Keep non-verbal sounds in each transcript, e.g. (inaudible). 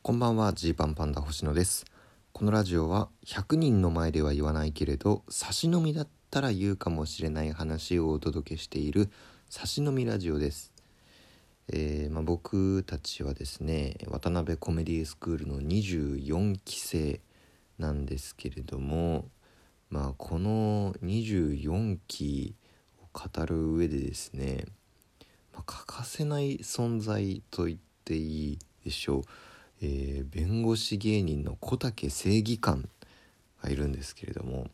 こんばんはジーパンパンダ星野です。このラジオは100人の前では言わないけれど差し飲みだったら言うかもしれない話をお届けしている差し飲みラジオです、えーまあ、僕たちはですね渡辺コメディスクールの24期生なんですけれどもまあこの24期を語る上でですね、まあ、欠かせない存在と言っていいでしょう。えー弁護士芸人の小竹正義感がいるんですけれども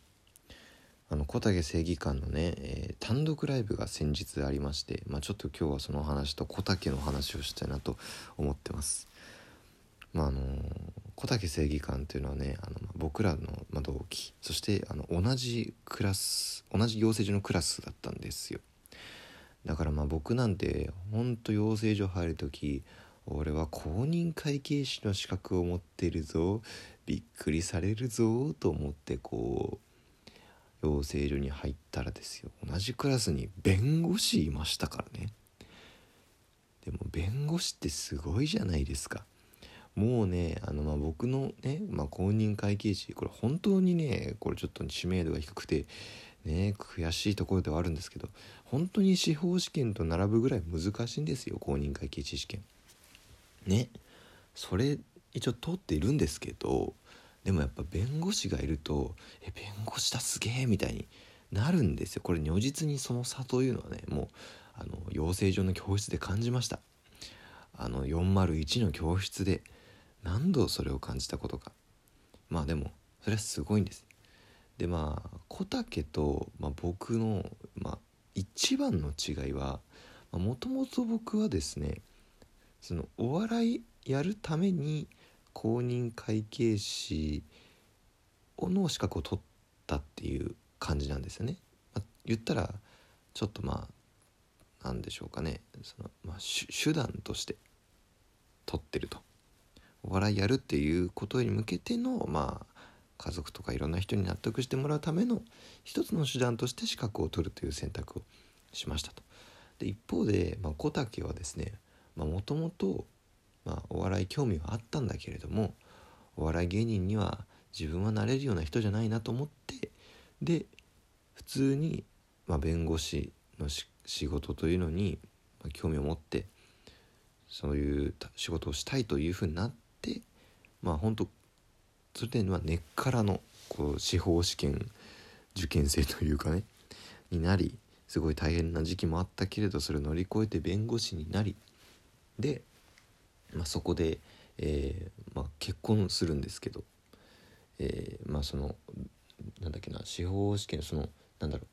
あの小竹正義感のね、えー単独ライブが先日ありまして、まあ、ちょっと今日はその話と小竹の話をしたいなと思ってます。まああの小竹正義感っていうのはねあのま僕らの、ま、同期そしてあの同じクラス同じ養成所のクラスだったんですよだからまあ僕なんてほんと養成所入る時俺は公認会計士の資格を持ってるぞ。びっくりされるぞ。と思ってこう養成所に入ったらですよ。同じクラスに弁護士いましたからね。でも弁護士ってすごいじゃないですか。もうねあのまあ僕のね、まあ、公認会計士これ本当にねこれちょっと知名度が低くてね悔しいところではあるんですけど本当に司法試験と並ぶぐらい難しいんですよ公認会計士試験。ね。それ一応通っているんですけどでもやっぱ弁護士がいると「え弁護士だすげえ」みたいになるんですよ。これ如実にその差というのはねもうあの養成所の教室で感じました。あの401の教室で何度それを感じたことか。まあでもそれはすごいんです。でまあ小竹と、まあ、僕の、まあ、一番の違いはもともと僕はですねそのお笑いやるために公認会計士の資格を取ったっていう感じなんですよね。まあ、言ったらちょっとまあなんでしょうかねその、まあ、手手段として取ってると。お笑いやるっていうことに向けてのまあ家族とかいろんな人に納得してもらうための一つの手段として資格を取るという選択をしましたと。で一方で、まあ、小竹はですねもともとお笑い興味はあったんだけれどもお笑い芸人には自分はなれるような人じゃないなと思ってで普通に、まあ、弁護士の仕事というのに興味を持ってそういう仕事をしたいというふうになってまあ本当それでは根っからのこう司法試験受験生というかねになりすごい大変な時期もあったけれどそれを乗り越えて弁護士になりで、まあ、そこで、えーまあ、結婚するんですけど、えー、まあそのなんだっけな司法試験そのなんだろう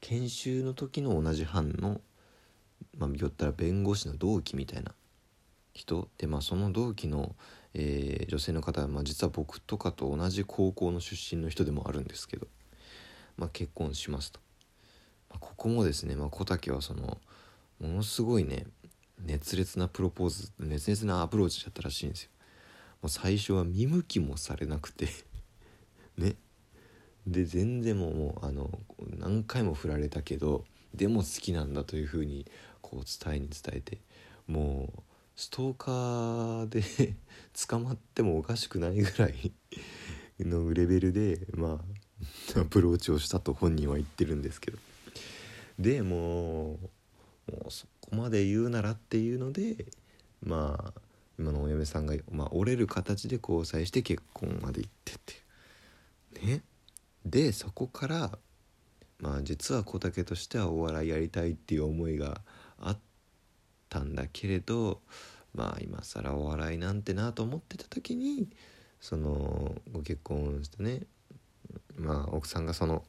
研修の時の同じ班のまあ言ったら弁護士の同期みたいな人でまあその同期の、えー、女性の方は、まあ、実は僕とかと同じ高校の出身の人でもあるんですけど、まあ、結婚しますと、まあ、ここもですね、まあ、小竹はそのものすごいね熱烈なプロポーズ熱烈なアプローチだったらしいんですよ。もう最初は見向きもされなくて。(laughs) ね。で全然もうもうあの何回も振られたけどでも好きなんだというふうにこう伝えに伝えてもうストーカーで (laughs) 捕まってもおかしくないぐらい (laughs) のレベルでまあアプローチをしたと本人は言ってるんですけど。でもうもうそこまで言うならっていうのでまあ今のお嫁さんが、まあ、折れる形で交際して結婚まで行ってってね。でそこからまあ実は小竹としてはお笑いやりたいっていう思いがあったんだけれどまあ今更お笑いなんてなと思ってた時にそのご結婚してねまあ奥さんがその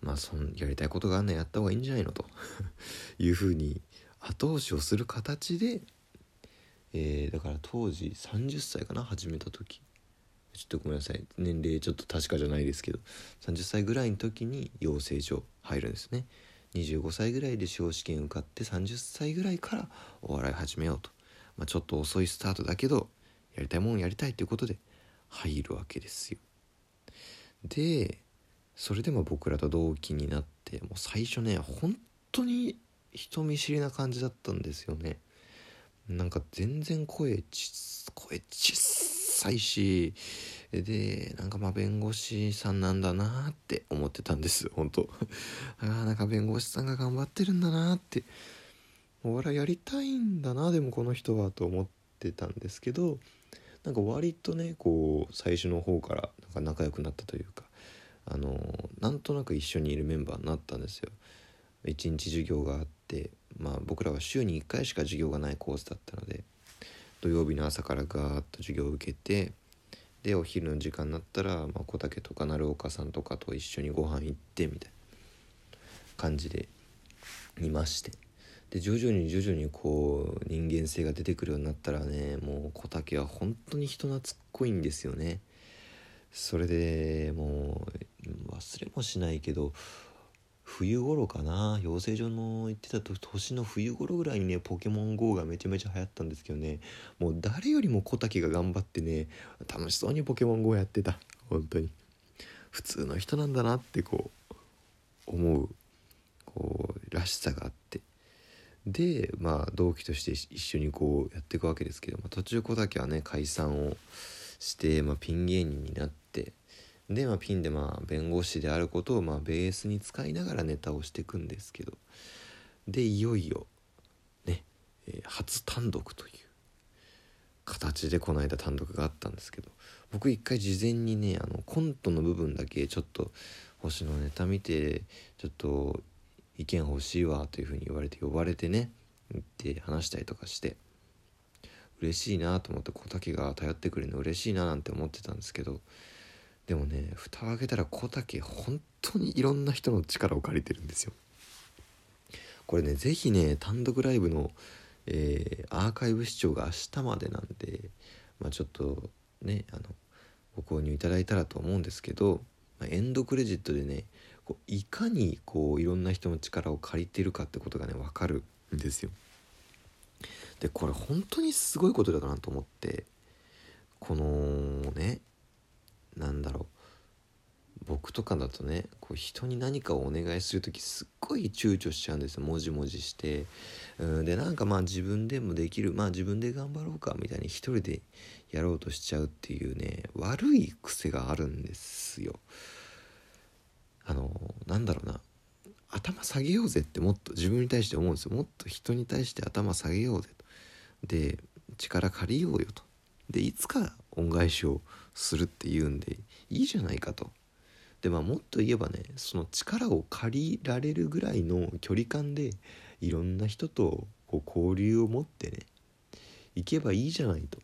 まあそんやりたいことがあんのやった方がいいんじゃないのと。(laughs) いうふうに後押しをする形で、えー、だから当時30歳かな始めた時。ちょっとごめんなさい。年齢ちょっと確かじゃないですけど。30歳ぐらいの時に養成所入るんですね。25歳ぐらいで司法試験受かって30歳ぐらいからお笑い始めようと、まあ、ちょっと遅いスタートだけどやりたいもんやりたいということで入るわけですよ。でそれでも僕らと同期になってもう最初ね本当に人見知りな感じだったんですよね。なんか全然声ち声小さいしでなんかまあ弁護士さんなんだなって思ってたんです。本当。(laughs) ああなんか弁護士さんが頑張ってるんだなって。お笑いやりたいんだなでもこの人はと思ってたんですけどなんか割とねこう最初の方からなんか仲良くなったというかあのなんとなく一緒にいるメンバーになったんですよ。一日授業があってまあ僕らは週に1回しか授業がないコースだったので土曜日の朝からガーッと授業を受けてでお昼の時間になったら、まあ、小竹とか鳴岡さんとかと一緒にご飯行ってみたいな感じでいましてで徐々に徐々にこう人間性が出てくるようになったらねもう小竹は本当に人懐っこいんですよねそれでもう忘れもしないけど冬頃かな。養成所の行ってた年の冬頃ぐらいにねポケモン GO がめちゃめちゃ流行ったんですけどね。もう誰よりも小竹が頑張ってね楽しそうにポケモン GO やってた。本当に。普通の人なんだなってこう思うこうらしさがあって。でまあ同期として一緒にこうやっていくわけですけど、まあ、途中小竹はね解散をして、まあ、ピン芸人になってで、まあ、ピンでまあ弁護士であることをまあベースに使いながらネタをしていくんですけど。でいよいよね、えー、初単独という形でこの間単独があったんですけど。僕一回事前にねあのコントの部分だけちょっと星のネタ見てちょっと意見欲しいわというふうに言われて呼ばれてね行って話したりとかして。嬉しいなと思って小竹が頼ってくれるの嬉しいななんて思ってたんですけど。でもね蓋を開けたら小竹本当にいろんな人の力を借りてるんですよこれね是非ね単独ライブの、えー、アーカイブ視聴が明日までなんで、まあ、ちょっとねあのご購入いただいたらと思うんですけど、まあ、エンドクレジットでねこういかにこういろんな人の力を借りてるかってことがね分かるんですよ。でこれ本当にすごいことだなと思ってこのねなんだろう。僕とかだとねこう人に何かをお願いする時すっごい躊躇しちゃうんですよ。もじもじして。うんでなんかまあ自分でもできる。まあ自分で頑張ろうかみたいに一人でやろうとしちゃうっていうね悪い癖があるんですよ。あのなんだろうな。頭下げようぜってもっと自分に対して思うんですよ。もっと人に対して頭下げようぜと。で力借りようよと。でいつか恩返しをするっていうんでいいじゃないかと。でまあもっと言えばねその力を借りられるぐらいの距離感でいろんな人とこう交流を持ってね行けばいいじゃないと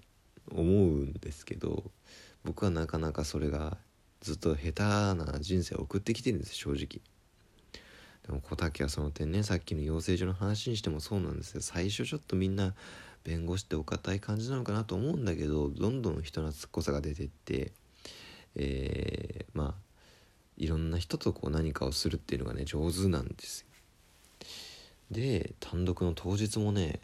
思うんですけど僕はなかなかそれがずっと下手な人生を送ってきてるんです正直。でも小竹はその点ねさっきの養成所の話にしてもそうなんですよ。最初ちょっとみんな弁護士ってお堅い感じなのかなと思うんだけどどんどん人懐っこさが出てってえー、まあいろんな人とこう何かをするっていうのがね上手なんですよ。で単独の当日もね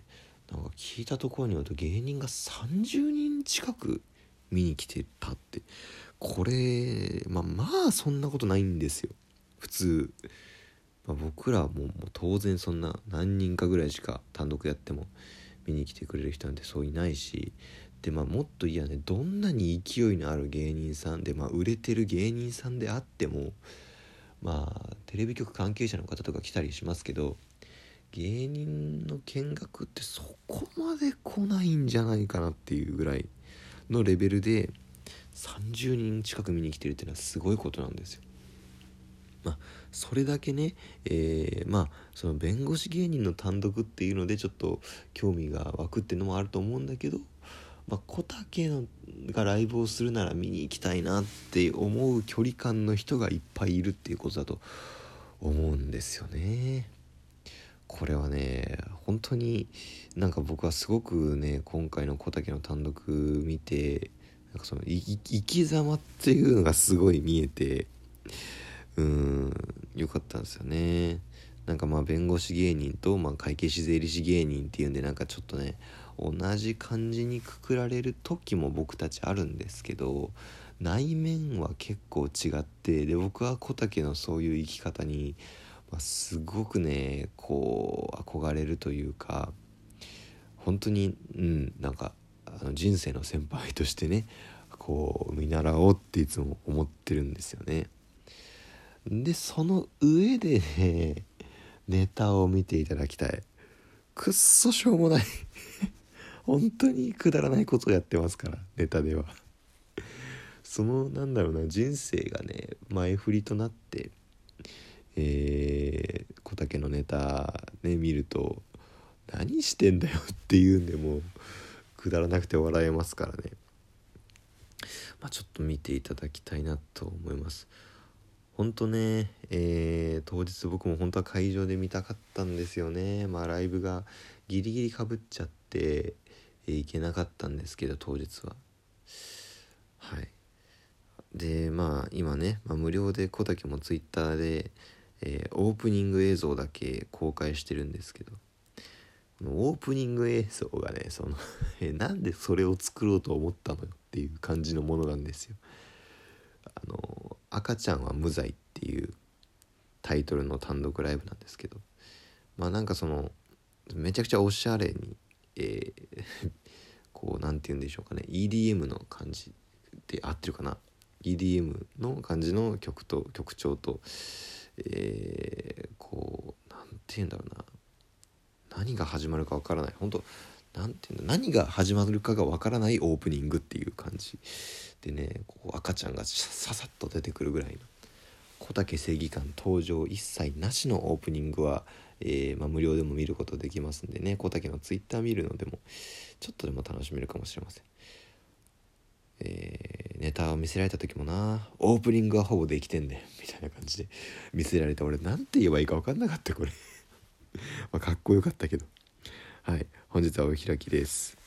なんか聞いたところによると芸人が30人近く見に来てたって。これまあまあそんなことないんですよ。普通、まあ、僕らはもう当然そんな何人かぐらいしか単独やっても。見に来てくれる人なんてそういないしでまあもっといやねどんなに勢いのある芸人さんで、まあ、売れてる芸人さんであってもまあテレビ局関係者の方とか来たりしますけど芸人の見学ってそこまで来ないんじゃないかなっていうぐらいのレベルで30人近く見に来てるっていうのはすごいことなんですよ。まあ、それだけね、えー、まあその弁護士芸人の単独っていうのでちょっと興味が湧くっていうのもあると思うんだけど、まあ、小竹のがライブをするなら見に行きたいなって思う距離感の人がいっぱいいるっていうことだと思うんですよね。これはね本当になんか僕はすごくね今回の小竹の単独見てなんかその生き様っていうのがすごい見えてうん良かったんですよねなんかまあ弁護士芸人と、まあ、会計士税理士芸人っていうんでなんかちょっとね同じ感じにくくられる時も僕たちあるんですけど内面は結構違ってで僕は小竹のそういう生き方に、まあ、すごくねこう憧れるというか本当にうんなんかあの人生の先輩としてねこう見習おうっていつも思ってるんですよね。でその上でね (laughs) ネタを見ていただきたい。くっそしょうもない。(laughs) 本当にくだらないことをやってますからネタでは。そのなんだろうな人生がね前振りとなってえー、小竹のネタね見ると何してんだよっていうんでもうくだらなくて笑えますからね。まあちょっと見ていただきたいなと思います。本当ね、えー、当日僕も本当は会場で見たかったんですよね。まあライブがギリギリかぶっちゃって、えー、行けなかったんですけど当日は。はい。でまあ今ね、まあ、無料で小竹もツイッターで、えー、オープニング映像だけ公開してるんですけど。オープニング映像がねその (laughs) えなんでそれを作ろうと思ったのよっていう感じのものなんですよ。あの「赤ちゃんは無罪」っていうタイトルの単独ライブなんですけどまあなんかそのめちゃくちゃおしゃれに、えー、(laughs) こう何て言うんでしょうかね EDM の感じで合ってるかな EDM の感じの曲と曲調と、えー、こう何て言うんだろうな何が始まるかわからない。本当なんていうの何が始まるかがわからないオープニングっていう感じでねこう赤ちゃんがささっと出てくるぐらいの小竹正義感登場一切なしのオープニングは、えー、まあ、無料でも見ることできますんでね小竹のツイッター見るのでもちょっとでも楽しめるかもしれません。えー、ネタを見せられた時もなオープニングはほぼできてんねんみたいな感じで見せられた俺何て言えばいいか分かんなかったこれ。(laughs) まあかっこよかったけど。はい。本日はお開きです。